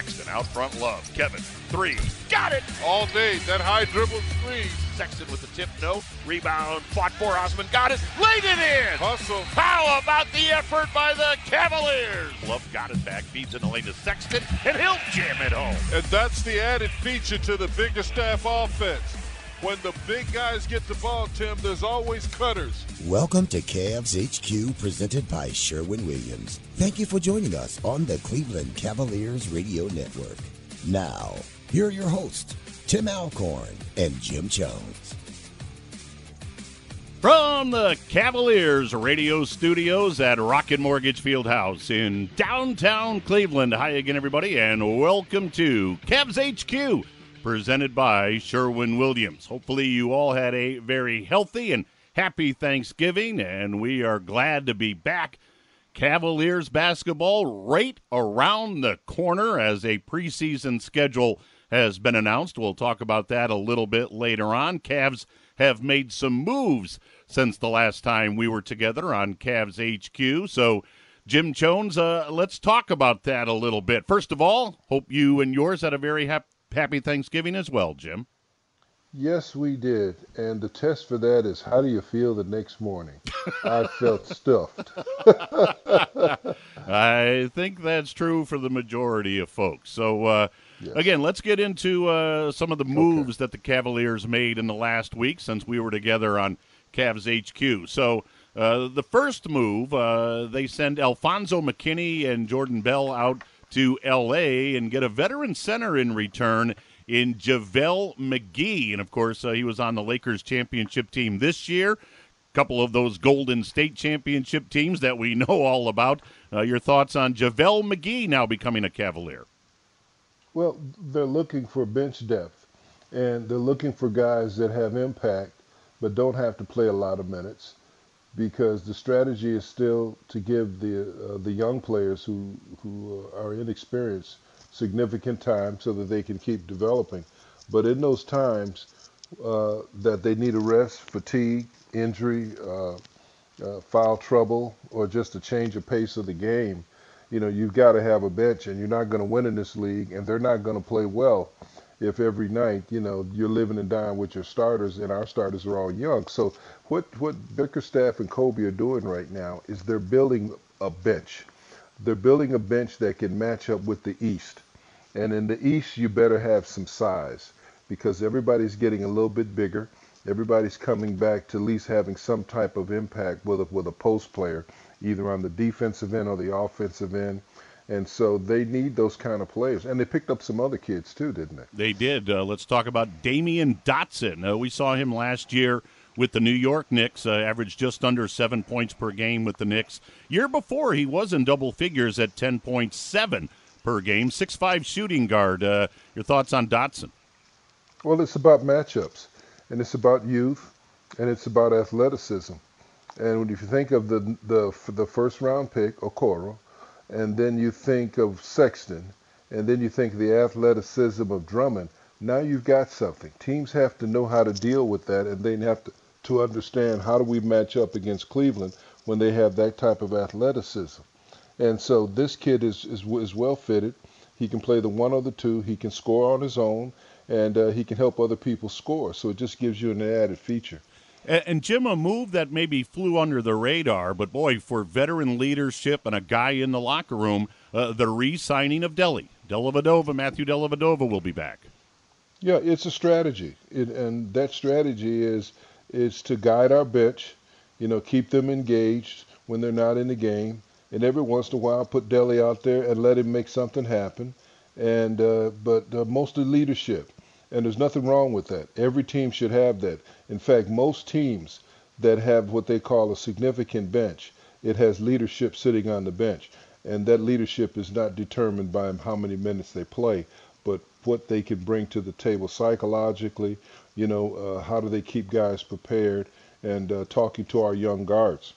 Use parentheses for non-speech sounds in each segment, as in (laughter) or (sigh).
Sexton out front, love. Kevin, three. Got it! All day, that high dribble three. Sexton with the tip, no. Rebound, fought for Osman, got it, laid it in! Hustle. How about the effort by the Cavaliers? Love got it back, feeds in the lane to Sexton, and he'll jam it home. And that's the added feature to the Bickerstaff offense. When the big guys get the ball, Tim, there's always cutters. Welcome to Cavs HQ, presented by Sherwin Williams. Thank you for joining us on the Cleveland Cavaliers Radio Network. Now, here are your hosts, Tim Alcorn and Jim Jones. From the Cavaliers radio studios at Rocket Mortgage Fieldhouse in downtown Cleveland. Hi again, everybody, and welcome to Cavs HQ, presented by Sherwin Williams. Hopefully, you all had a very healthy and happy Thanksgiving, and we are glad to be back. Cavaliers basketball right around the corner as a preseason schedule has been announced. We'll talk about that a little bit later on. Cavs have made some moves since the last time we were together on Cavs HQ. So, Jim Jones, uh, let's talk about that a little bit. First of all, hope you and yours had a very hap- happy Thanksgiving as well, Jim. Yes, we did. And the test for that is how do you feel the next morning? I felt (laughs) stuffed. (laughs) I think that's true for the majority of folks. So, uh, Yes. again, let's get into uh, some of the moves that the Cavaliers made in the last week since we were together on Cavs HQ. So, uh, the first move, uh, they send Alfonzo McKinnie and Jordan Bell out to L.A. and get a veteran center in return in JaVale McGee. And, of course, uh, he was on the Lakers championship team this year A couple of those Golden State Championship teams that we (laughs) know all about. Uh, your thoughts on JaVale McGee now becoming a Cavalier? Well, they're looking for bench depth, and they're looking for guys that have impact but don't have to play a lot of minutes because the strategy is still to give the uh, the young players who who are inexperienced significant time so that they can keep developing. But in those times uh, that they need a rest, fatigue, injury, uh, uh, foul trouble, or just a change of pace of the game, you know, you've got to have a bench, and you're not going to win in this league, and they're not going to play well if every night, you know, you're living and dying with your starters, and our starters are all young. So what what Bickerstaff and Koby are doing right now is they're building a bench. They're building a bench that can match up with the East, and in the East, you better have some size because everybody's getting a little bit bigger. Everybody's coming back to at least having some type of impact with a, with a post player, either on the defensive end or the offensive end. And so they need those kind of players. And they picked up some other kids too, didn't they? They did. Uh, let's talk about Damyean Dotson. Uh, we saw him last year with the New York Knicks, uh, averaged just under seven points per game with the Knicks. Year before, he was in double figures at 10.7 per game, six-five shooting guard. Uh, your thoughts on Dotson? Well, it's about matchups, and it's about youth, and it's about athleticism. And when if you think of the the the first round pick, Okoro, and then you think of Sexton, and then you think of the athleticism of Drummond, now you've got something. Teams have to know how to deal with that, and they have to, to understand how do we match up against Cleveland when they have that type of athleticism. And so this kid is, is, is well fitted. He can play the one or the two. He can score on his own, and uh, he can help other people score. So it just gives you an added feature. And, and, Jim, a move that maybe flew under the radar, but boy, for veteran leadership and a guy in the locker room, uh, the re-signing of Deli, Dellavedova, Matthew Dellavedova will be back. Yeah, it's a strategy, it, and that strategy is is to guide our bench, you know, keep them engaged when they're not in the game, and every once in a while put Deli out there and let him make something happen. And uh, but uh, mostly leadership, and there's nothing wrong with that. Every team should have that. In fact, most teams that have what they call a significant bench, it has leadership sitting on the bench. And that leadership is not determined by how many minutes they play, but what they can bring to the table psychologically. You know, uh, how do they keep guys prepared and uh, talking to our young guards.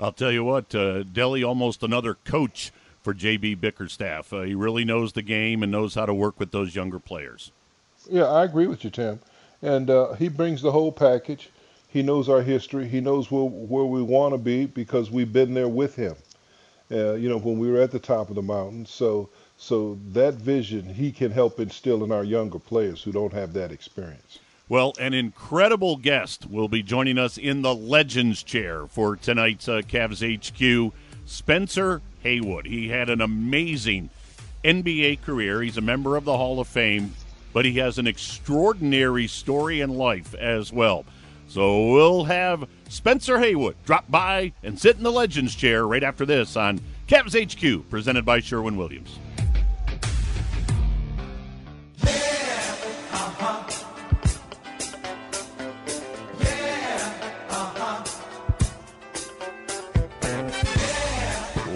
I'll tell you what, uh, Deli almost another coach for JB Bickerstaff. Uh, he really knows the game and knows how to work with those younger players. Yeah, I agree with you, Tim. And uh, he brings the whole package. He knows our history. He knows where, where we want to be because we've been there with him. Uh, you know, when we were at the top of the mountain. So, so that vision he can help instill in our younger players who don't have that experience. Well, an incredible guest will be joining us in the Legends Chair for tonight's uh, Cavs HQ. Spencer Haywood. He had an amazing NBA career. He's a member of the Hall of Fame but he has an extraordinary story in life as well. So we'll have Spencer Haywood drop by and sit in the Legends chair right after this on Cavs HQ, presented by Sherwin Williams.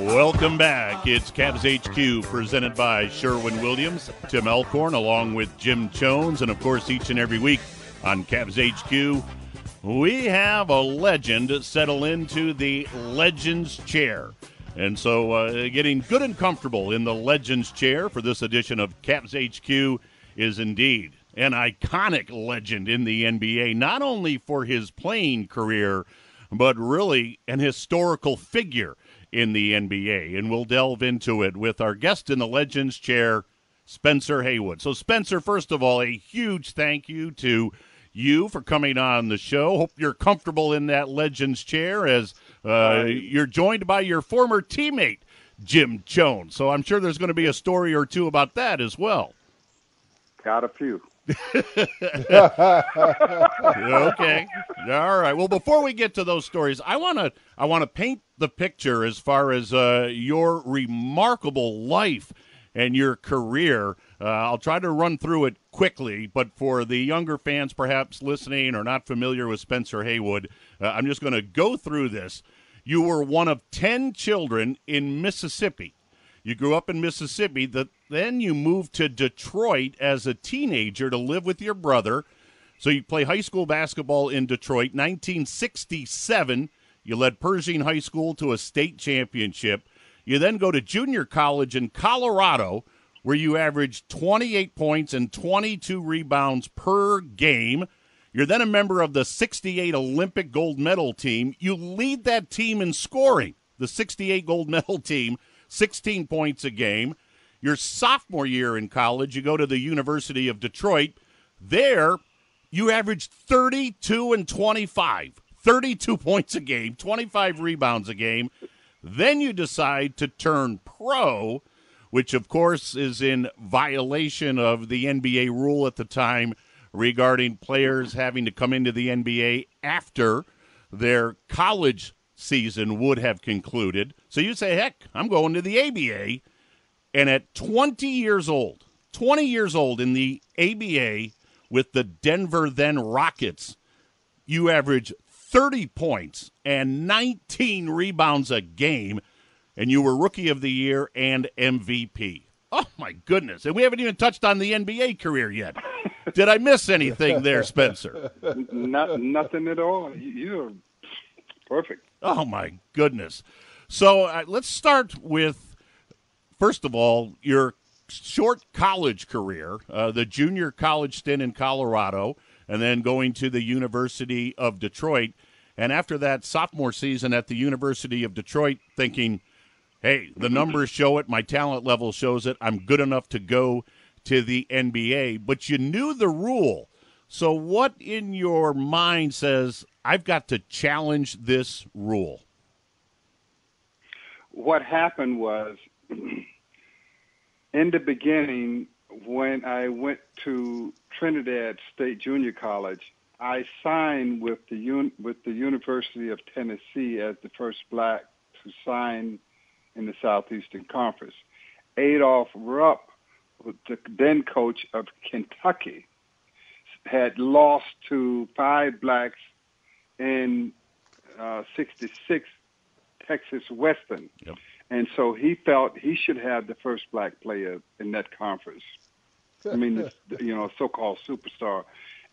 Welcome back. It's Cavs HQ presented by Sherwin Williams, Tim Alcorn, along with Jim Jones, and of course, each and every week on Cavs HQ, we have a legend settle into the Legends chair. And so, uh, getting good and comfortable in the Legends chair for this edition of Cavs HQ is indeed an iconic legend in the NBA, not only for his playing career, but really an historical figure in the NBA. And we'll delve into it with our guest in the Legends chair, Spencer Haywood. So, Spencer, first of all, a huge thank you to you for coming on the show. Hope you're comfortable in that Legends chair as uh, you're joined by your former teammate, Jim Jones. So, I'm sure there's going to be a story or two about that as well. Got a few. Okay. All right. Well, before we get to those stories, I want to I want to paint the picture as far as uh, your remarkable life and your career. Uh, I'll try to run through it quickly, but for the younger fans perhaps listening or not familiar with Spencer Haywood, uh, I'm just going to go through this. You were one of 10 children in Mississippi. You grew up in Mississippi. The, then you moved to Detroit as a teenager to live with your brother. So you play high school basketball in Detroit. 1967, you led Pershing High School to a state championship. You then go to junior college in Colorado, where you averaged 28 points and 22 rebounds per game. You're then a member of the 68 Olympic gold medal team. You lead that team in scoring, the 68 gold (laughs) medal team, 16 points a game. Your sophomore year in college, you go to the University of Detroit. There, you averaged 32 and 25, 32 (laughs) points a game, 25 rebounds a game. Then you decide to turn pro, which of course is in violation of the NBA rule at the time regarding players having to come into the NBA after their college season would have concluded. So you say, heck, I'm going to the ABA. And at 20 years old, 20 years old in the ABA with the Denver then Rockets, you average 30 points and 19 rebounds a game, and you were Rookie of the Year and MVP. Oh, my goodness. And we haven't even touched on the NBA career yet. Did I miss anything there, Spencer? (laughs) Not, nothing at all. You're perfect. Oh, my goodness. So uh, let's start with, first of all, your short college career, uh, the junior college stint in Colorado, and then going to the University of Detroit. And after that sophomore season at the University of Detroit, thinking, hey, the numbers show it, my talent level shows it, I'm good enough to go to the NBA. But you knew the rule. So, what in your mind says, I've got to challenge this rule? What happened was, in the beginning, when I went to Trinidad State Junior College, I signed with the un- with the University of Tennessee as the first black to sign in the Southeastern Conference. Adolph Rupp, the then coach of Kentucky, had lost to five blacks in uh, 66 Texas Western. Yep. And so he felt he should have the first black player in that conference. I mean, this, (laughs) you know, so-called superstar.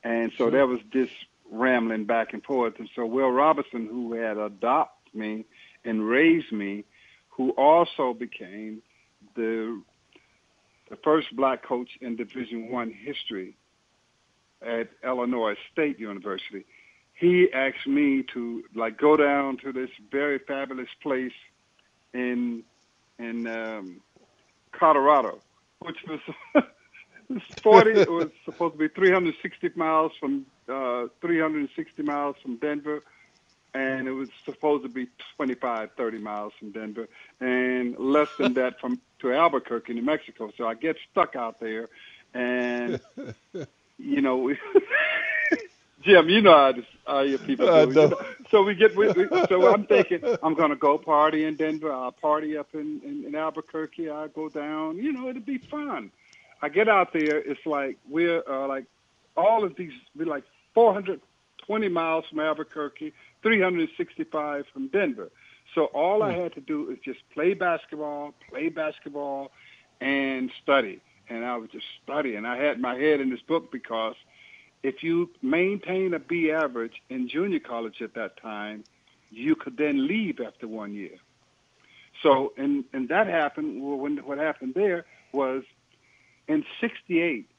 And so there was this rambling back and forth. And so Will Robinson, who had adopted me and raised me, who also became the the first black coach in Division One history at Illinois State University, he asked me to like go down to this very fabulous place in in um, Colorado, which was (laughs) 40. it (laughs) was supposed to be 360 miles from uh, 360 miles from Denver, and it was supposed to be 25, 30 miles from Denver, and less than that from to Albuquerque, New Mexico. So I get stuck out there, and (laughs) you know. Jim, you know how, this, how your people do. You know? So we get, we, we, so (laughs) I'm thinking I'm gonna go party in Denver. I'll party up in, in, in Albuquerque. I'll go down. You know, it'll be fun. I get out there, it's like we're uh, like all of these, we're like 420 miles from Albuquerque, 365 from Denver. So all I hmm. had to do is just play basketball, play basketball, and study. And I was just studying. I had my head in this book because if you maintain a B average in junior college at that time, you could then leave after one year. So, and and that happened. Well, when what happened there was in 68,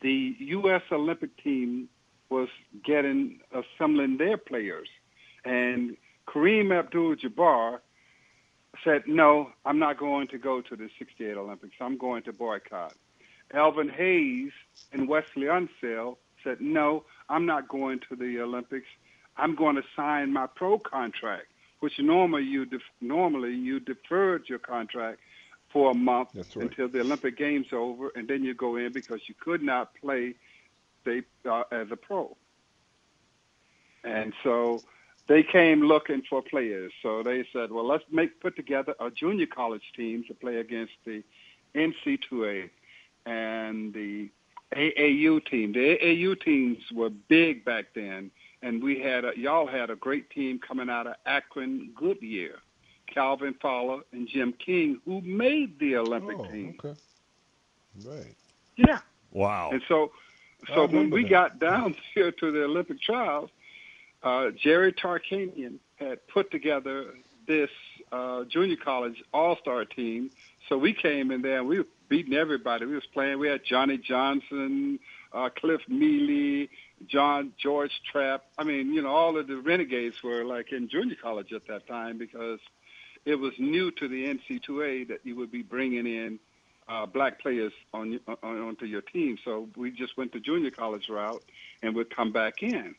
the U.S. Olympic team was getting, assembling their players. And Kareem Abdul-Jabbar said, no, I'm not going to go to the 68 Olympics. I'm going to boycott. Elvin Hayes and Wesley Unseld said, no, I'm not going to the Olympics. I'm going to sign my pro contract, which normally you def- normally you deferred your contract for a month right. until the Olympic Games are over, and then you go in because you could not play they, uh, as a pro. And so they came looking for players. So they said, well, let's make put together a junior college team to play against the NC2A and the AAU team. The AAU teams were big back then, and we had a, y'all had a great team coming out of Akron Goodyear. Calvin Fowler and Jim King, who made the Olympic oh, team. Okay. Right. Yeah. Wow. And so, so when we that. got down (laughs) here to the Olympic trials, uh, Jerry Tarkanian had put together this uh, junior college all-star team. So we came in there and we were beating everybody. We was playing. We had Johnny Johnson, uh, Cliff Meely, John George Trapp. I mean, you know, all of the renegades were like in junior college at that time because – it was new to the NC2A that you would be bringing in uh, black players on, on onto your team. So we just went the junior college route and would come back in.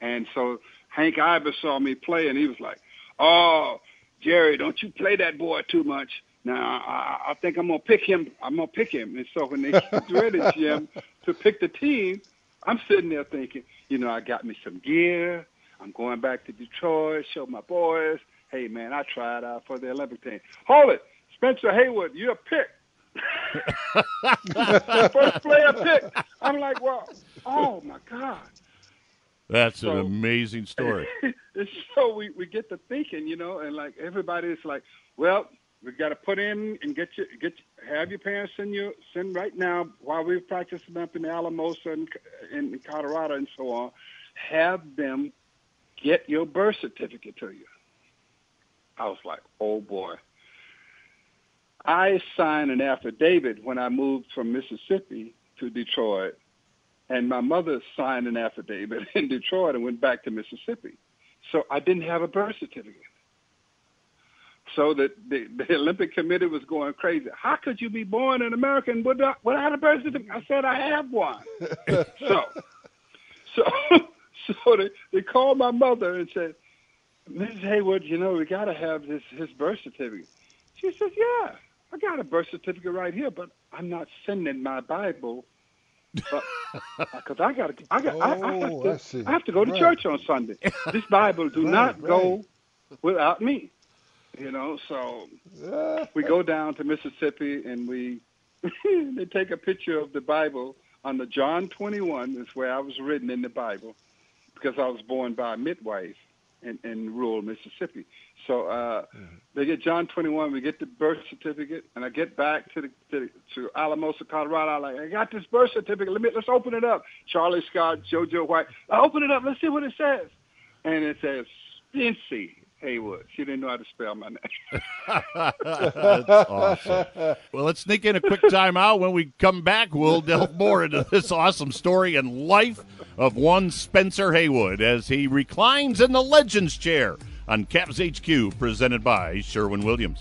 And so Hank Iba saw me play, and he was like, "Oh, Jerry, don't you play that boy too much." Now I, I think I'm gonna pick him. I'm gonna pick him. And so when they get ready, (laughs) Jim, to pick the team, I'm sitting there thinking, you know, I got me some gear. I'm going back to Detroit, show my boys hey man, I tried out for the Olympic team. Hold it, Spencer Haywood, you're a pick. (laughs) First player pick. I'm like, well, oh my god. That's so, an amazing story. (laughs) so we, we get to thinking, you know, and like everybody's like, well, we got to put in and get you get have your parents send you send right now while we're practicing up in Alamosa and in Colorado and so on. Have them get your birth certificate to you. I was like, oh boy. I signed an affidavit when I moved from Mississippi to Detroit, and my mother signed an affidavit (laughs) in Detroit and went back to Mississippi. So I didn't have a birth certificate. So the, the, (laughs) the Olympic Committee was going crazy. How could you be born in America and without, without a birth certificate? I said I have one. (laughs) so, so, (laughs) so they, they called my mother and said, Mrs. Haywood, you know, we got to have this his birth certificate. She says, Yeah, I got a birth certificate right here, but I'm not sending my Bible because I got I got oh, I, I, have oh, to, I. I have to go to right. church on Sunday. This Bible do right, not right. go without me. You know, so (laughs) we go down to Mississippi and we (laughs) they take a picture of the Bible on the John 21 is where I was written in the Bible because I was born by a midwife in, in rural Mississippi. So uh, they get John 21, we get the birth certificate, and I get back to the to, to Alamosa, Colorado. I'm like, I got this birth certificate. Let me let's open it up. Charlie Scott, JoJo White. I open it up. Let's see what it says. And it says Spency Haywood. She didn't know how to spell my name. (laughs) That's awesome. Well, let's sneak in a quick timeout. When we come back, we'll delve more into this awesome story and life of one Spencer Haywood as he reclines in the Legends chair on Cavs HQ, presented by Sherwin Williams.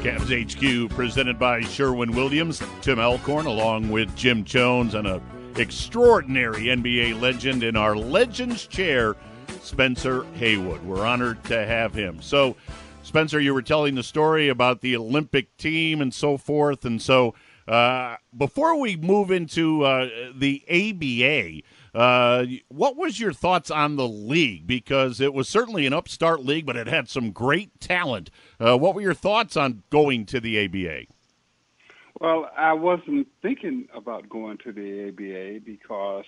Cavs HQ presented by Sherwin Williams, Tim Alcorn, along with Jim Jones and a extraordinary NBA legend in our Legends chair, Spencer Haywood. We're honored to have him. So, Spencer, you were telling the story about the Olympic team and so forth, and so uh, before we move into uh, the ABA, uh, what was your thoughts on the league? Because it was certainly an upstart league, but it had some great talent. Uh, what were your thoughts on going to the ABA? Well, I wasn't thinking about going to the ABA because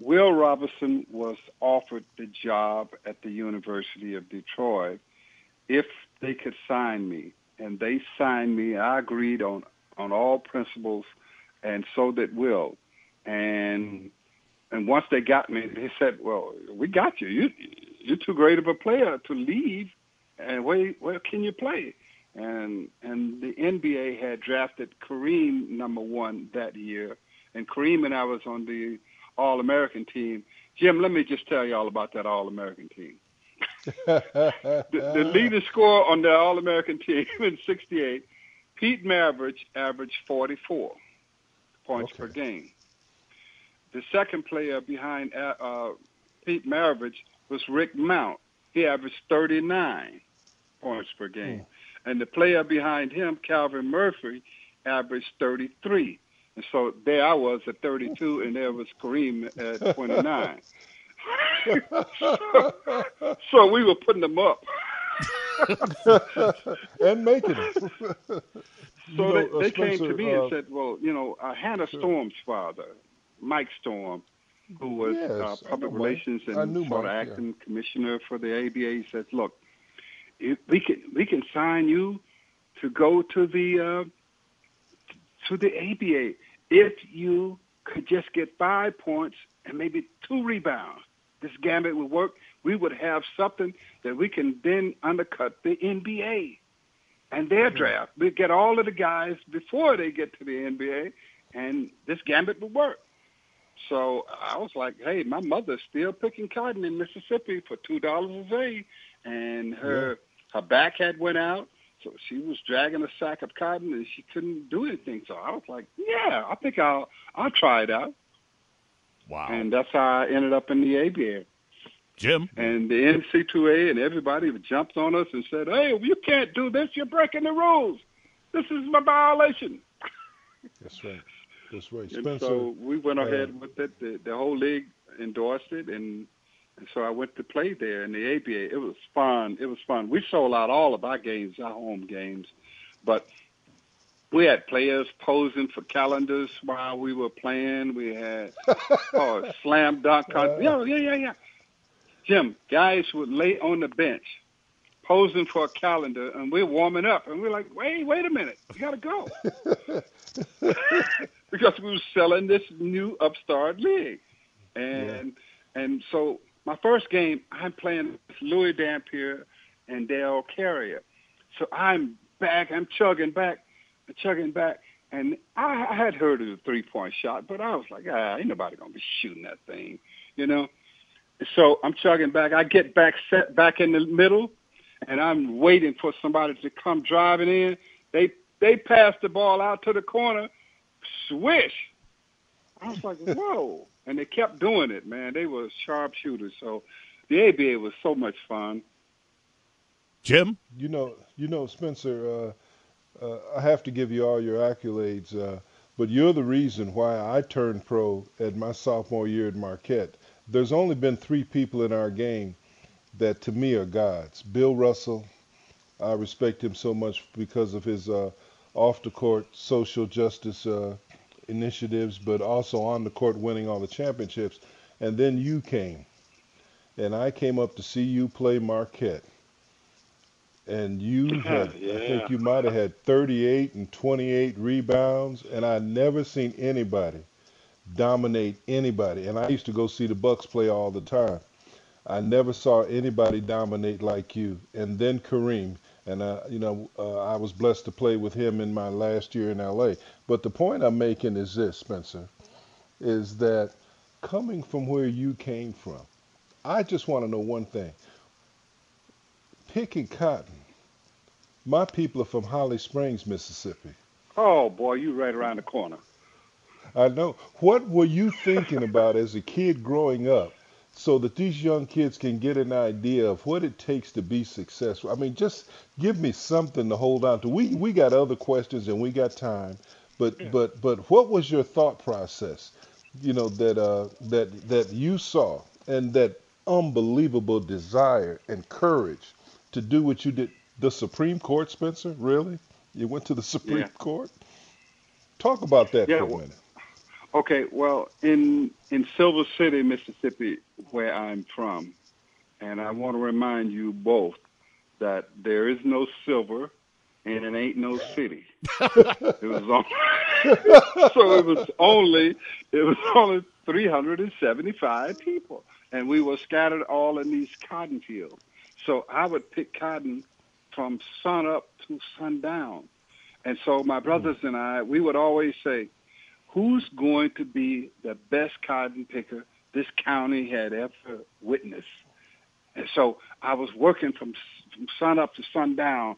Will Robinson was offered the job at the University of Detroit if they could sign me. And they signed me. I agreed on, on all principles, and so did Will. And and once they got me, they said, "Well, we got you. You you're too great of a player to leave, and where where can you play?" And and the NBA had drafted Kareem number one that year, and Kareem and I was on the All American team. Jim, let me just tell you all about that All American team. the, the (laughs) leading scorer on the All American team (laughs) in '68, Pete Maravich, averaged 44 points Okay. per game. The second player behind uh, uh, Pete Maravich was Rick Mount. He averaged 39 points per game. And the player behind him, Calvin Murphy, averaged 33. And so there I was at 32, and there was Kareem at (laughs) 29. so, (laughs) so we were putting them up. (laughs) and making it. So You know, they, they came to me uh, and said, "Well, you know, I uh, Hannah Storm's father, Mike Storm, who was Yes, uh, public relations and sort of Mike, yeah. acting commissioner for the ABA, says, "Look, if we can we can sign you to go to the uh, to the ABA if you could just get five points and maybe two rebounds. This gambit would work. We would have something that we can then undercut the NBA." and their draft. We get all of the guys before they get to the NBA, and this gambit would work. So I was like, hey, my mother's still picking cotton in Mississippi for two dollars a day, and her her back had went out, so she was dragging a sack of cotton and she couldn't do anything. So I was like, yeah, I think I'll I'll try it out, Wow. and that's how I ended up in the ABA. Jim? And the NC2A and everybody jumped on us and said, "Hey, you can't do this. You're breaking the rules. This is a violation." That's right. That's right. And Spencer, so we went uh, ahead with it. The, the whole league endorsed it, and, and so I went to play there in the ABA. It was fun. It was fun. We sold out all of our games, our home games, but we had players posing for calendars while we were playing. We had (laughs) oh, slam dunk. Con- yeah, yeah, yeah, yeah. Jim, guys would lay on the bench posing for a calendar, and we're warming up, and we're like, wait, wait a minute, we gotta go, (laughs) (laughs) because we were selling this new upstart league, and And so my first game, I'm playing Louie Dampier and Darel Carrier. So I'm back. I'm chugging back, chugging back. And I, I had heard of the three point shot, but I was like, ah, ain't nobody gonna be shooting that thing, you know. So I'm chugging back. I get back set back in the middle, and I'm waiting for somebody to come driving in. They they pass the ball out to the corner, swish. I was like, whoa! and they kept doing it, man. They were sharpshooters. So the ABA was so much fun. Jim, you know, you know, Spencer. Uh, uh, I have to give you all your accolades, uh, but you're the reason why I turned pro at my sophomore year at Marquette. There's only been three people in our game that to me are gods. Bill Russell, I respect him so much because of his uh, off the court social justice uh, initiatives, but also on the court winning all the championships. And then you came, and I came up to see you play Marquette and you (laughs) had yeah. I think you might have had 38 and 28 rebounds and I never seen anybody dominate anybody and I used to go see the Bucks play all the time. I never saw anybody dominate like you. And then Kareem and uh, you know uh, I was blessed to play with him in my last year in LA. But the point I'm making is this, Spencer, is that coming from where you came from, I just want to know one thing picking cotton. My people are from Holly Springs, Mississippi. Oh boy, you right around the corner. I know. What were you thinking about as a kid growing up so that these young kids can get an idea of what it takes to be successful? I mean, just give me something to hold on to. We we got other questions and we got time, but yeah. but but what was your thought process? You know that uh, that that you saw and that unbelievable desire and courage to do what you did. The Supreme Court, Spencer? Really? You went to the Supreme yeah. Court? Talk about that yeah, for a minute. Okay, well, in in Silver City, Mississippi, where I'm from, and I want to remind you both that there is no silver and it ain't no city. it was only, (laughs) so it was only it was only 375 people, and we were scattered all in these cotton fields. So I would pick cotton from sun up to sundown. And so my brothers and I, we would always say, who's going to be the best cotton picker this county had ever witnessed? And so I was working from, from sun up to sundown,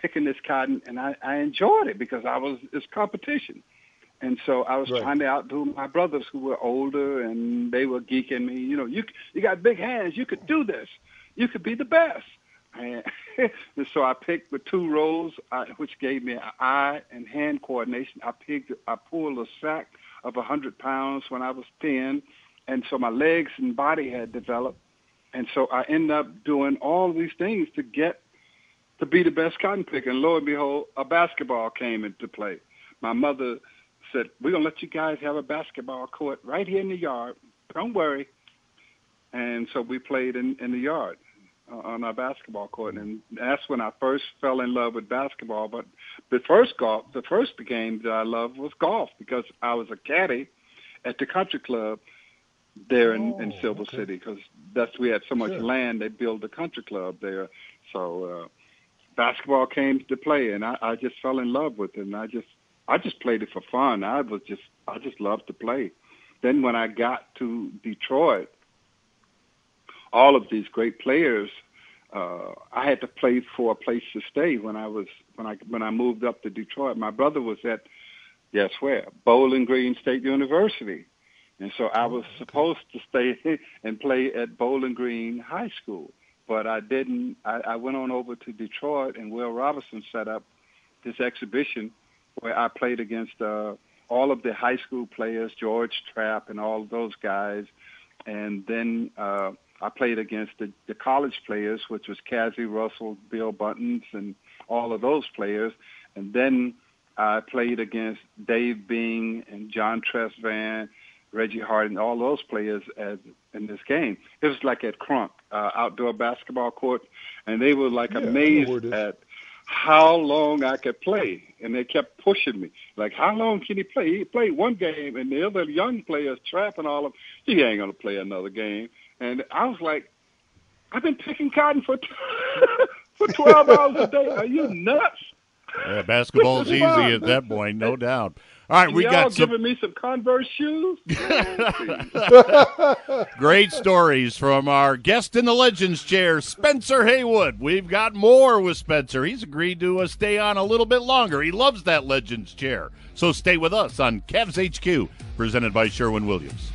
picking this cotton, and I, I enjoyed it because I was it's competition. And so I was right. trying to outdo my brothers who were older, and they were geeking me. You know, you you got big hands, you could do this you could be the best. And, (laughs) so I picked the two rows, uh, which gave me eye and hand coordination. I picked, I pulled a sack of a hundred pounds when I was ten, and so my legs and body had developed. And so I ended up doing all these things to get to be the best cotton picker. And lo and behold, a basketball came into play. My mother said, "We're gonna let you guys have a basketball court right here in the yard. Don't worry." And so we played in, in the yard. On our basketball court, and that's when I first fell in love with basketball. But the first golf, the first game that I loved was golf because I was a caddy at the country club there in, oh, in Silver okay. City because that's we had so much sure. land. They built a country club there, so uh, basketball came to play, and I, I just fell in love with it. And I just I just played it for fun. I was just I just loved to play. Then when I got to Detroit, all of these great players, uh, I had to play for a place to stay when I was when I when I moved up to Detroit. My brother was at guess where Bowling Green State University, and so I was supposed to stay (laughs) and play at Bowling Green High School, but I didn't. I, I went on over to Detroit, and Will Robinson set up this exhibition where I played against uh, all of the high school players, George Trapp, and all those guys, and then. Uh, I played against the, the college players, which was Cazzie Russell, Bill Buttons, and all of those players. And then I played against Dave Bing and John Tresvant, Reggie Harding, all those players as, in this game. It was like at Crunk, uh, outdoor basketball court, and they were like yeah, amazed at how long I could play, and they kept pushing me. Like, how long can he play? He played one game, and the other young players trapping all of. He ain't gonna play another game. And I was like, I've been picking cotton for (laughs) for twelve hours a day. Are you nuts? Yeah, basketball's easy at that point, no doubt. All right, we Y'all got some giving me some Converse shoes. (laughs) great stories from our guest in the Legends chair, Spencer Haywood. We've got more with Spencer. He's agreed to uh, stay on a little bit longer. He loves that Legends chair. So stay with us on Cavs HQ, presented by Sherwin Williams.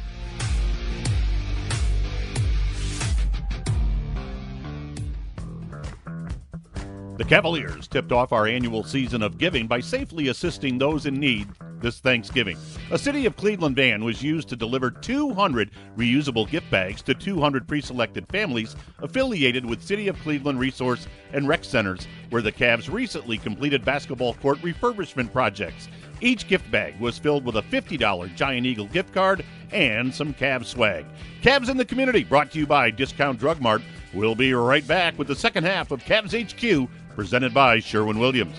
The Cavaliers tipped off our annual season of giving by safely assisting those in need this Thanksgiving. A City of Cleveland van was used to deliver 200 reusable gift bags to 200 pre selected families affiliated with City of Cleveland Resource and Rec Centers, where the Cavs recently completed basketball court refurbishment projects. Each gift bag was filled with a $50 Giant Eagle gift card and some Cavs swag. Cavs in the community, brought to you by Discount Drug Mart. We'll be right back with the second half of Cavs HQ, presented by Sherwin Williams.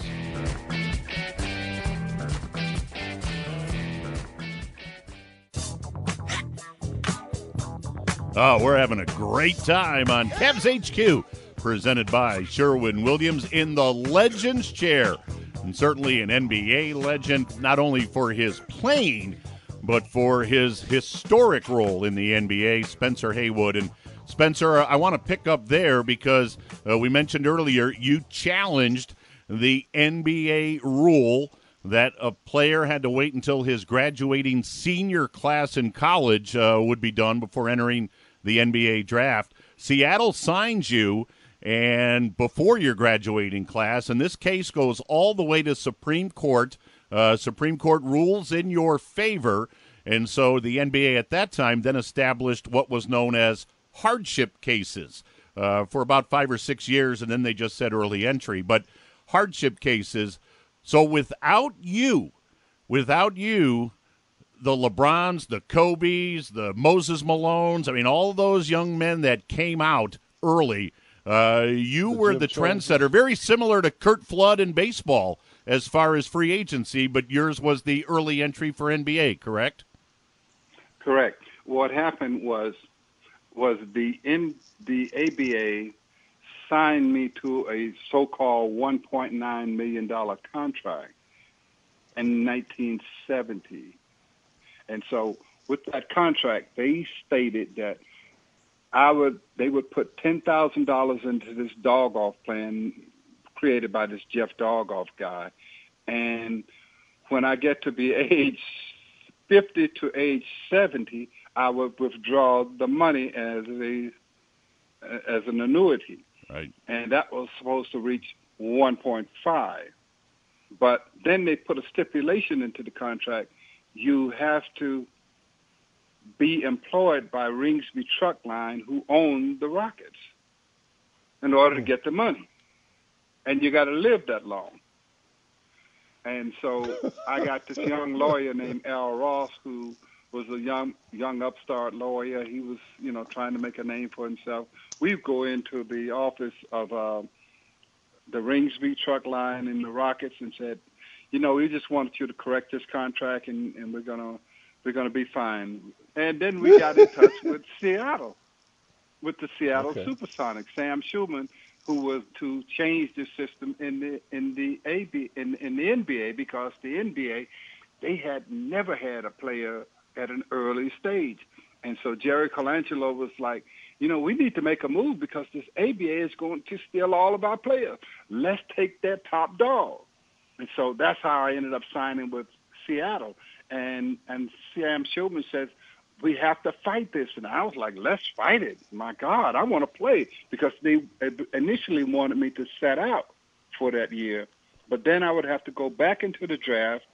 Oh, we're having a great time on Cavs HQ, presented by Sherwin Williams in the Legends Chair. And certainly an NBA legend, not only for his playing, but for his historic role in the NBA, Spencer Haywood. And Spencer, I want to pick up there because uh, we mentioned earlier you challenged the NBA rule that a player had to wait until his graduating senior class in college uh, would be done before entering the NBA draft. Seattle signs you and before your graduating class, and this case goes all the way to Supreme Court. Uh, Supreme Court rules in your favor, and so the NBA at that time then established what was known as hardship cases uh, for about five or six years, and then they just said early entry. But hardship cases. So without you, without you, the LeBrons, the Kobe's, the Moses Malones, I mean, all those young men that came out early, uh, you The were Jim the Jones. trendsetter, very similar to Curt Flood in baseball as far as free agency, but yours was the early entry for NBA, correct? Correct. What happened was was the the ABA signed me to a so-called 1.9 million dollar contract in 1970, and so with that contract, they stated that I would they would put ten thousand dollars into this Dolgoff plan created by this Jeff Dolgoff guy, and when I get to be (laughs) age 50 to age 70, I would withdraw the money as a as an annuity, Right. and that was supposed to reach 1.5. But then they put a stipulation into the contract: you have to be employed by Ringsby Truck Line, who owned the Rockets, in order to hmm. get the money, and you got to live that long. And so I got this young lawyer named Al Ross who was a young young upstart lawyer. He was, you know, trying to make a name for himself. We go into the office of uh, the Ringsby truck line in the Rockets and said, you know, we just wanted you to correct this contract and, and we're gonna we're gonna be fine. And then we got in touch (laughs) with Seattle, with the Seattle Okay. Supersonics, Sam Schulman, who was to change the system in the in the AB in in the NBA because the NBA they had never had a player at an early stage, and so Jerry Colangelo was like, you know, we need to make a move because this ABA is going to steal all of our players. Let's take that top dog, and so that's how I ended up signing with Seattle. And and Sam Schulman says we have to fight this. And I was like, let's fight it. My God, I want to play because they initially wanted me to set out for that year. But then I would have to go back into the draft,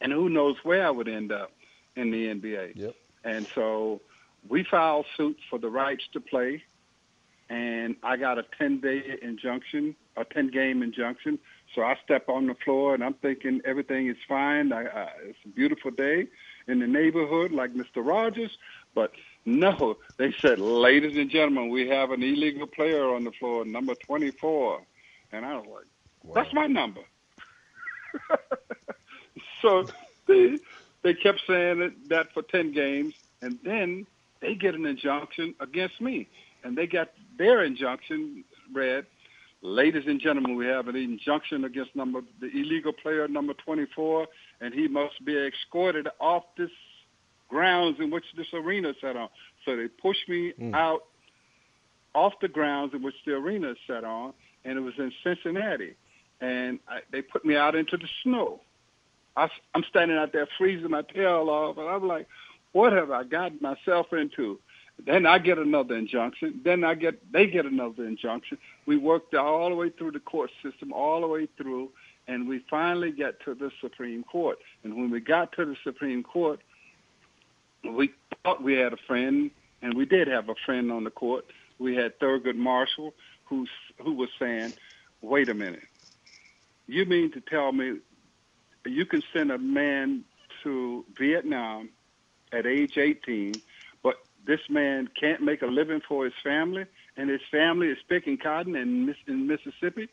and who knows where I would end up in the NBA. Yep. And so we filed suit for the rights to play, and I got a 10-day injunction, a 10-game injunction. So I step on the floor, and I'm thinking everything is fine. I, I, it's a beautiful day in the neighborhood, like Mr. Rogers. But no, they said, ladies and gentlemen, we have an illegal player on the floor, number 24. And I was like, Wow. That's my number. (laughs) so they they kept saying that for ten games, and then they get an injunction against me, and they got their injunction read. Ladies and gentlemen, we have an injunction against number the illegal player number 24, and he must be escorted off this grounds in which this arena is set on. So they pushed me mm. out off the grounds in which the arena is set on, and it was in Cincinnati. And I, they put me out into the snow. I, I'm standing out there freezing my tail off, and I'm like, what have I gotten myself into? Then I get another injunction. Then I get they get another injunction. We worked all the way through the court system, all the way through, and we finally get to the Supreme Court. And when we got to the Supreme Court, we thought we had a friend, and we did have a friend on the court. We had Thurgood Marshall, who's who was saying, "Wait a minute, you mean to tell me you can send a man to Vietnam at age 18, but this man can't make a living for his family, and his family is picking cotton in, in Mississippi?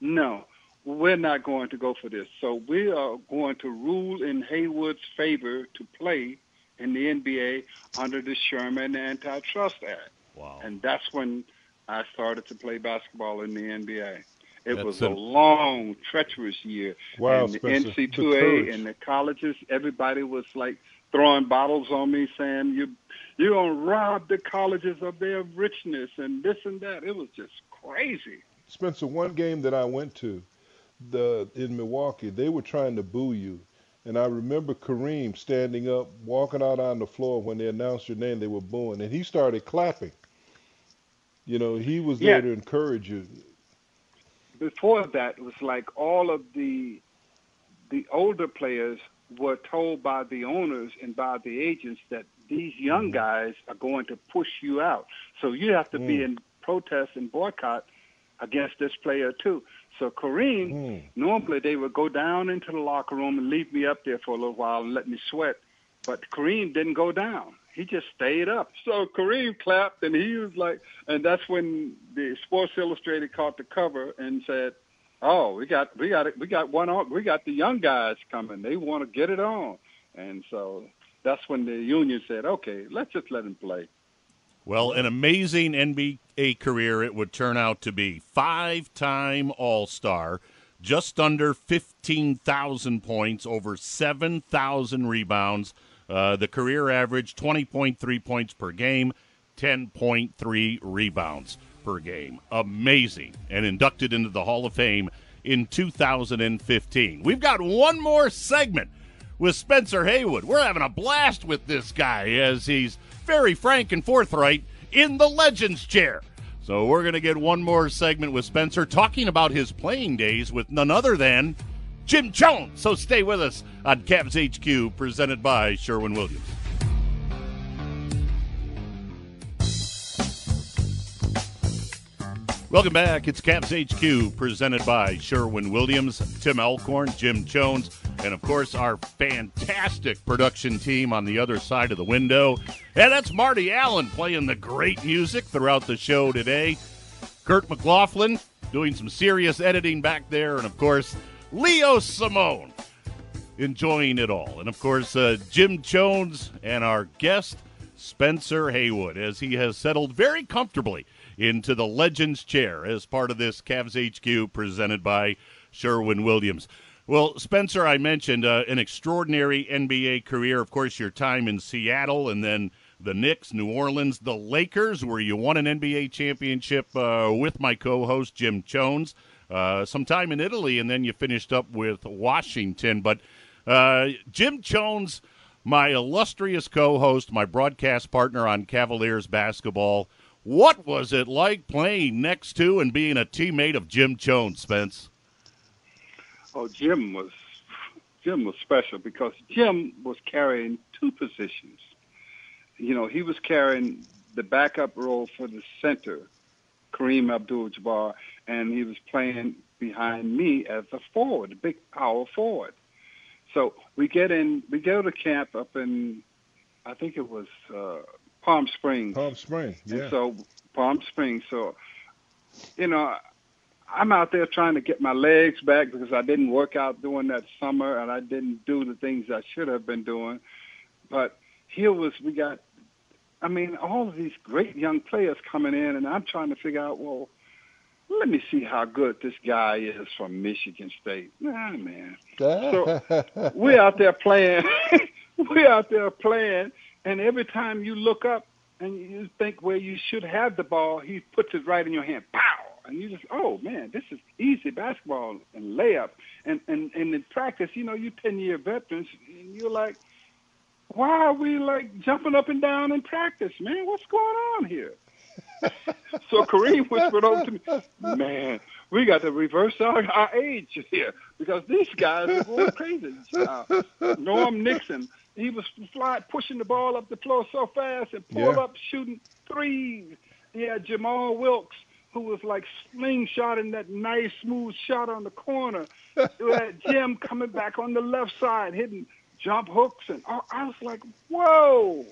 No, we're not going to go for this. So we are going to rule in Haywood's favor to play in the NBA under the Sherman Antitrust Act. Wow. And that's when I started to play basketball in the NBA. It that's was a, a long, treacherous year. Wow, and the Spencer. NC2A and the colleges, everybody was like throwing bottles on me, saying you you're gonna rob the colleges of their richness and this and that. It was just crazy. Spencer, one game that I went to, the in Milwaukee, they were trying to boo you. And I remember Kareem standing up, walking out on the floor when they announced your name, they were booing, and he started clapping. You know, he was there yeah. to encourage you. Before that, it was like all of the the older players were told by the owners and by the agents that these young mm. guys are going to push you out. So you have to mm. be in protest and boycott against this player too. So Kareem, mm. normally they would go down into the locker room and leave me up there for a little while and let me sweat. But Kareem didn't go down. He just stayed up. So Kareem clapped and he was like, and that's when the Sports Illustrated caught the cover and said, oh, we got we got we got one on, we got the young guys coming. They want to get it on, and so that's when the union said, okay, let's just let him play. Well, an amazing NBA career it would turn out to be. Five-time All-Star, just under 15,000 points, over 7,000 rebounds. Uh, the career average 20.3 points per game, 10.3 rebounds per game. Amazing. And inducted into the Hall of Fame in 2015. We've got one more segment with Spencer Haywood. We're having a blast with this guy as he's very frank and forthright in the Legends chair. So we're going to get one more segment with Spencer talking about his playing days with none other than Jim Chones. So stay with us on Cavs HQ presented by Sherwin Williams. Welcome back. It's Cavs HQ presented by Sherwin Williams, Tim Alcorn, Jim Chones, and of course our fantastic production team on the other side of the window. And that's Marty Allen playing the great music throughout the show today. Kurt McLaughlin doing some serious editing back there, and of course Leo Simone enjoying it all. And of course uh, Jim Chones and our guest Spencer Haywood as he has settled very comfortably into the Legends chair as part of this Cavs HQ presented by Sherwin Williams. Well, Spencer, I mentioned uh, an extraordinary NBA career. Of course, your time in Seattle and then the Knicks, New Orleans, the Lakers, where you won an NBA championship uh, with my co host, Jim Chones. Uh, some time in Italy, and then you finished up with Washington. But uh, Jim Chones, my illustrious co host, my broadcast partner on Cavaliers basketball, what was it like playing next to and being a teammate of Jim Chones, Spence? Oh, Jim was Jim was special because Jim was carrying two positions. You know, he was carrying the backup role for the center, Kareem Abdul-Jabbar, and he was playing behind me as a forward, a big power forward. So we get in, we go to camp up in, I think it was uh, Palm Springs. Palm Springs, yeah. And so Palm Springs. So, you know, I'm out there trying to get my legs back because I didn't work out during that summer and I didn't do the things I should have been doing. But here was we got I mean, all of these great young players coming in and I'm trying to figure out, well, let me see how good this guy is from Michigan State. Nah, man. so (laughs) we're out there playing. (laughs) we're out there playing, and every time you look up and you think where you should have the ball, he puts it right in your hand. Pow! And you just, oh man, this is easy basketball and layup. And and and in practice, you know, you ten year veterans, and you're like, why are we like jumping up and down in practice, man? What's going on here? (laughs) so Kareem whispered over to me, man, we got to reverse our, our age here because these guys are going crazy. Uh, Norm Nixon, he was flying, pushing the ball up the floor so fast and pulled yeah. up shooting threes. Yeah, Jamal Wilkes, who was like slingshotting that nice smooth shot on the corner. had Jim coming back on the left side, hitting jump hooks, and I was like, whoa.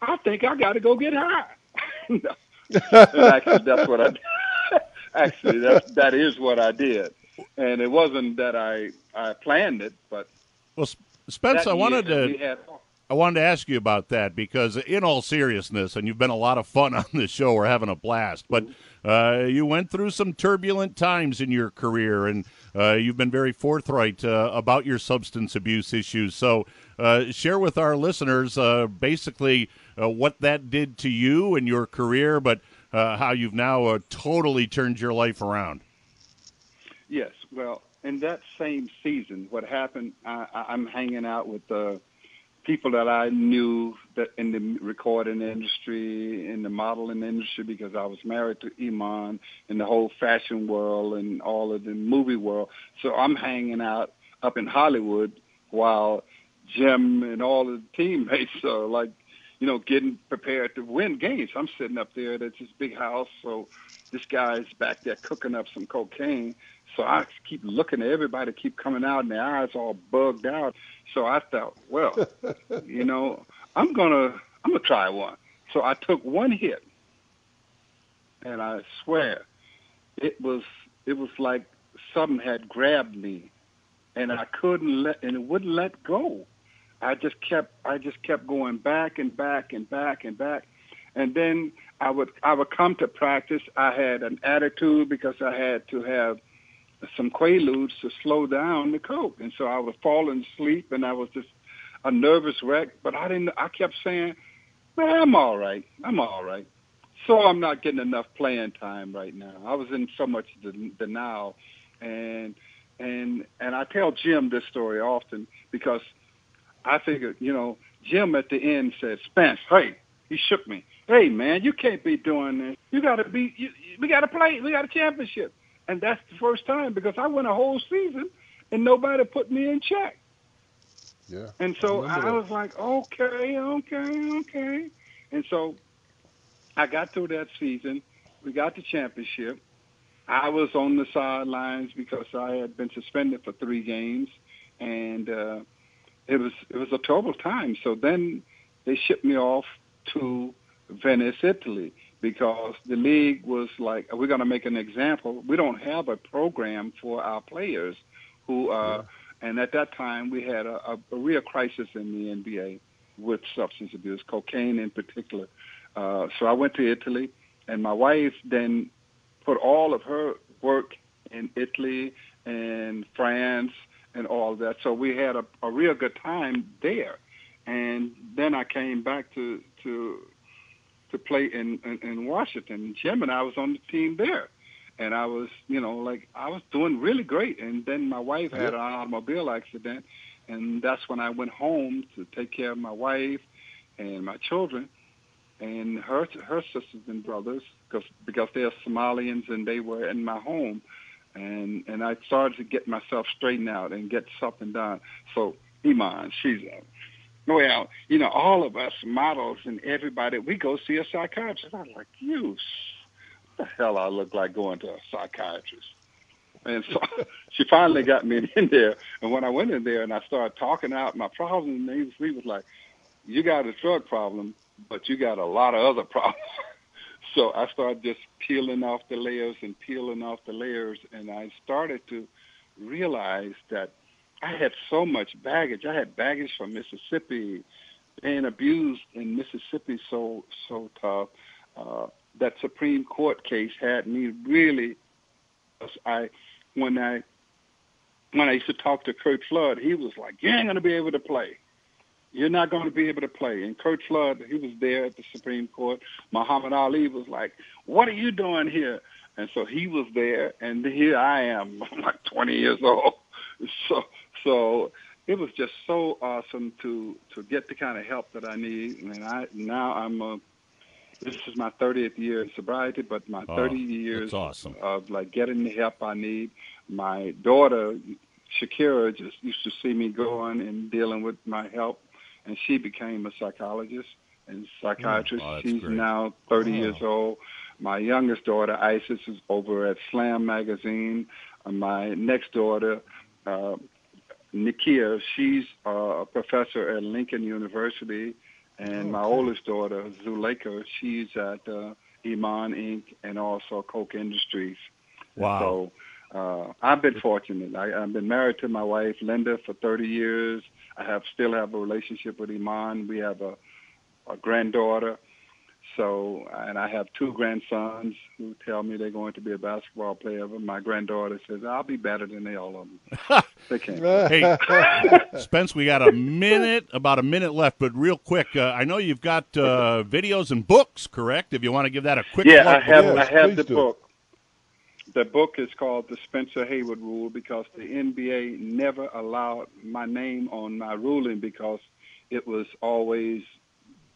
I think I got to go get high. (laughs) actually, that's what I did. (laughs) actually, that that is what I did, and it wasn't that I I planned it, but well, Spence, I wanted to. Had, I wanted to ask you about that because, in all seriousness, and you've been a lot of fun (laughs) on this show. We're having a blast, but uh, you went through some turbulent times in your career, and uh, you've been very forthright uh, about your substance abuse issues. So, uh, share with our listeners uh, basically uh, what that did to you and your career, but how you've now totally turned your life around. Yes, well, in that same season, what happened? I, I'm hanging out with people that I knew that in the recording industry, in the modeling industry, because I was married to Iman in the whole fashion world and all of the movie world. So I'm hanging out up in Hollywood while Jim and all the teammates are like, you know, getting prepared to win games. I'm sitting up there at this big house, so this guy's back there cooking up some cocaine. So I keep looking at everybody keep coming out and their eyes all bugged out. So I thought, well, you know, I'm gonna I'm gonna try one. So I took one hit, and I swear, it was it was like something had grabbed me, and I couldn't let and it wouldn't let go. I just kept I just kept going back and back and back and back, and then I would I would come to practice. I had an attitude because I had to have some quaaludes to slow down the coke, and so I was falling asleep, and I was just a nervous wreck. But I didn't. I kept saying, "Man, I'm all right. I'm all right." So I'm not getting enough playing time right now. I was in so much denial, and and and I tell Jim this story often because I figured, you know, Jim at the end said, "Spence, hey." He shook me. Hey man, you can't be doing this. You got to be. You, we got to play. We got a championship and that's the first time because I went a whole season and nobody put me in check. Yeah. And so I, I was like, okay, okay, okay. And so I got through that season. We got the championship. I was on the sidelines because I had been suspended for three games, and uh, it was it was a terrible time. So then they shipped me off to Venice, Italy, because the league was like, we're going to make an example. We don't have a program for our players who, are, yeah. and at that time we had a, a, a real crisis in the NBA with substance abuse, cocaine in particular. Uh, so I went to Italy, and my wife then put all of her work in Italy and France and all that. So we had a, a real good time there. And then I came back to to to play in, in in Washington. Jim and I was on the team there, and I was you know like I was doing really great. And then my wife had an automobile accident, and that's when I went home to take care of my wife and my children and her her sisters and brothers because because they're Somalians and they were in my home, and and I started to get myself straightened out and get something done. So Iman, she's a well, you know, all of us models and everybody, we go see a psychiatrist. I'm like, you, the hell I look like going to a psychiatrist. And so (laughs) she finally got me (laughs) in there. And when I went in there and I started talking out my problems, and he was like, you got a drug problem, but you got a lot of other (laughs) problems. so I started just peeling off the layers and peeling off the layers, and I started to realize that I had so much baggage. I had baggage from Mississippi, being abused in Mississippi so so tough. Uh, that Supreme Court case had me really. I when I when I used to talk to Curt Flood, he was like, "You ain't gonna be able to play. You're not going to be able to play." And Curt Flood, he was there at the Supreme Court. Muhammad Ali was like, "What are you doing here?" And so he was there, and here I am. (laughs) I'm like 20 years old. (laughs) So so it was just so awesome to to get the kind of help that I need. And I now I'm a this is my 30th year in sobriety, but my 30 years awesome. of like getting the help I need. My daughter, Shakira, just used to see me going and dealing with my help, and she became a psychologist and psychiatrist. Oh, She's great. now 30 Wow. years old. My youngest daughter, Isis, is over at Slam Magazine. Uh, my next daughter, uh, Nikia, she's a professor at Lincoln University. And my oldest daughter, Zulekha, she's at uh, Iman Inc. and also Koch Industries. Wow. So uh, I've been fortunate. I, I've been married to my wife, Linda, for 30 years. I have still have a relationship with Iman. We have a, a granddaughter. So, and I have two grandsons who tell me they're going to be a basketball player. But my granddaughter says, I'll be better than they all of them. (laughs) they can't. Hey, (laughs) Spence, we got a minute, about a minute left, but real quick, uh, I know you've got uh, videos and books, correct? If you want to give that a quick Yeah, plug I have. Yes, I have the do. book. The book is called the Spencer Haywood Rule because the NBA never allowed my name on my ruling because it was always,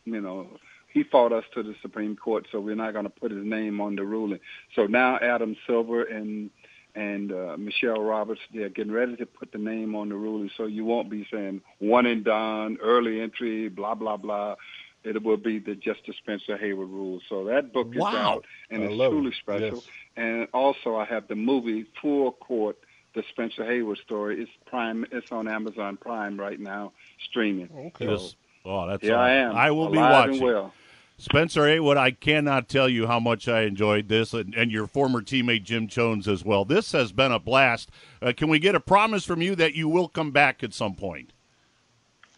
you know, he fought us to the Supreme Court, so we're not going to put his name on the ruling. So now Adam Silver and and uh, Michelle Roberts, they're getting ready to put the name on the ruling, so you won't be saying one and done, early entry, blah blah blah. It will be the Justice Spencer Haywood Rule. So that book is Wow. out, and I it's truly it. special. Yes. And also, I have the movie Full Court, the Spencer Haywood story. It's Prime. It's on Amazon Prime right now, streaming. Okay. Just- oh, that's Here I am. I will be watching. Well. Spencer Haywood, I cannot tell you how much I enjoyed this, and, and your former teammate Jim Chones as well. This has been a blast. Uh, can we get a promise from you that you will come back at some point?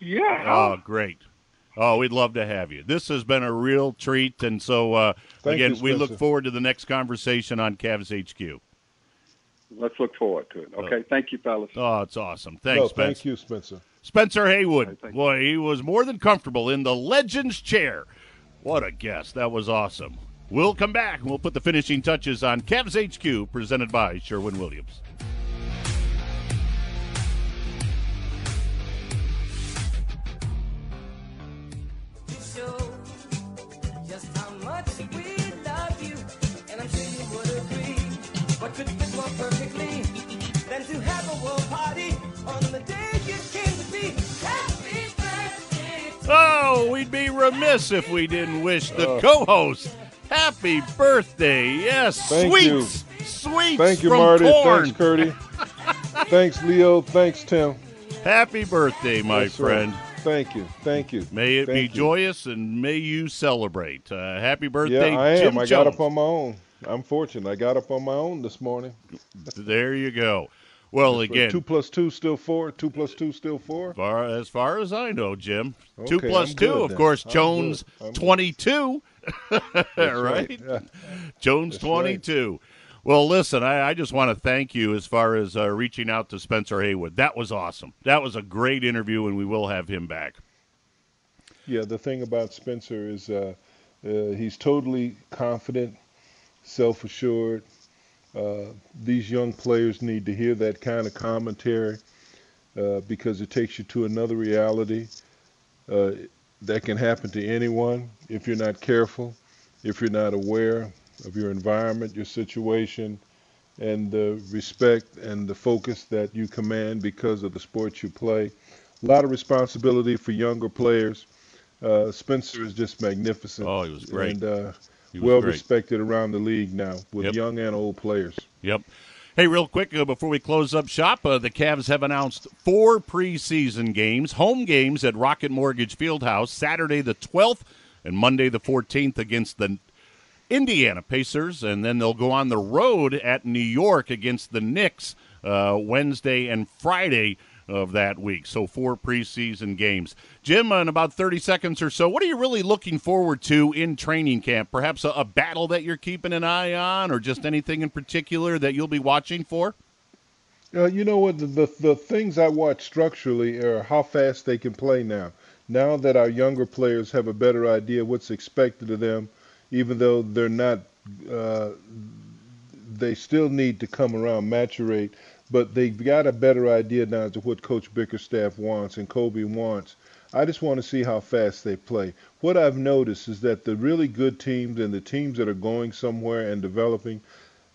Yeah. Oh, great. Oh, we'd love to have you. This has been a real treat, and so uh, again, you, we look forward to the next conversation on Cavs HQ. Let's look forward to it. Okay. Thank you, fellas. Oh, it's awesome. Thanks, no, Spence. thank you, Spencer. Spencer Haywood. right, thank Boy, he was more than comfortable in the Legends chair. What a guest. That was awesome. We'll come back and we'll put the finishing touches on Cavs HQ, presented by Sherwin Williams. could fit more perfectly than to have a world party on the day you came Oh, we'd be remiss if we didn't wish the co-host happy birthday. Yes, Thank sweets, sweets Thank you, from Marty. corn. Thanks, Curdy. (laughs) Thanks, Leo. Thanks, Tim. Happy birthday, my right. friend. Thank you. Thank you. May it be you. joyous and may you celebrate. Uh, happy birthday, Yeah, I am. Jim I Chones. got up on my own. I'm fortunate. I got up on my own this morning. There you go. Well, again, two plus two still four. Two plus two still four. far, as far as I know, Jim, two plus two, of course, I'm Jones good. I'm good. twenty-two, right? (laughs) right. (laughs) Yeah. Jones That's right. twenty-two. Well, listen, I, I just want to thank you as far as uh, reaching out to Spencer Haywood. That was awesome. That was a great interview, and we will have him back. Yeah, the thing about Spencer is uh, uh, he's totally confident, self-assured. Uh, these young players need to hear that kind of commentary uh, because it takes you to another reality uh, that can happen to anyone if you're not careful, if you're not aware of your environment, your situation, and the respect and the focus that you command because of the sport you play. A lot of responsibility for younger players. Uh, Spencer is just magnificent. Oh, he was great. And uh, well great. respected around the league now with Yep. young and old players. Yep. Hey, real quick uh, before we close up shop, uh, the Cavs have announced four preseason games, home games at Rocket Mortgage Fieldhouse, Saturday the 12th and Monday the 14th against the Indiana Pacers, and then they'll go on the road at New York against the Knicks uh, Wednesday and Friday of that week. So four preseason games. Jim, in about 30 seconds or so, what are you really looking forward to in training camp? Perhaps a, a battle that you're keeping an eye on, or just anything in particular that you'll be watching for? Uh, you know what? The, the the things I watch structurally are how fast they can play now. Now that our younger players have a better idea what's expected of them, even though they're not, uh, they still need to come around, maturate. But they've got a better idea now as to what Coach Bickerstaff wants and Koby wants. I just want to see how fast they play. What I've noticed is that the really good teams and the teams that are going somewhere and developing,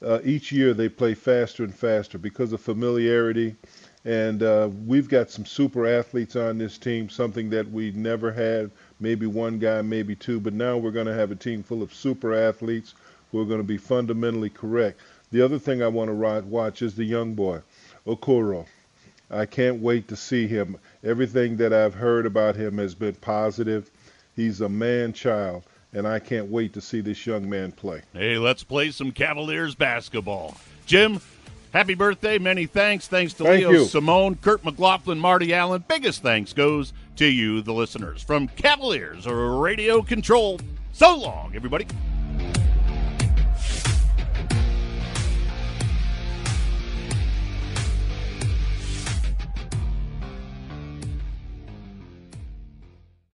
uh, each year they play faster and faster because of familiarity. And uh, we've got some super athletes on this team, something that we never had. Maybe one guy, maybe two, but now we're going to have a team full of super athletes who are going to be fundamentally correct. The other thing I want to watch is the young boy, Okoro. I can't wait to see him. Everything that I've heard about him has been positive. He's a man child and I can't wait to see this young man play. Hey, let's play some Cavaliers basketball. Jim, happy birthday. Many thanks. Thanks to Thank Leo you. Simone, Kurt McLaughlin, Marty Allen. Biggest thanks goes to you, the listeners. From Cavaliers Radio Control. So long, everybody.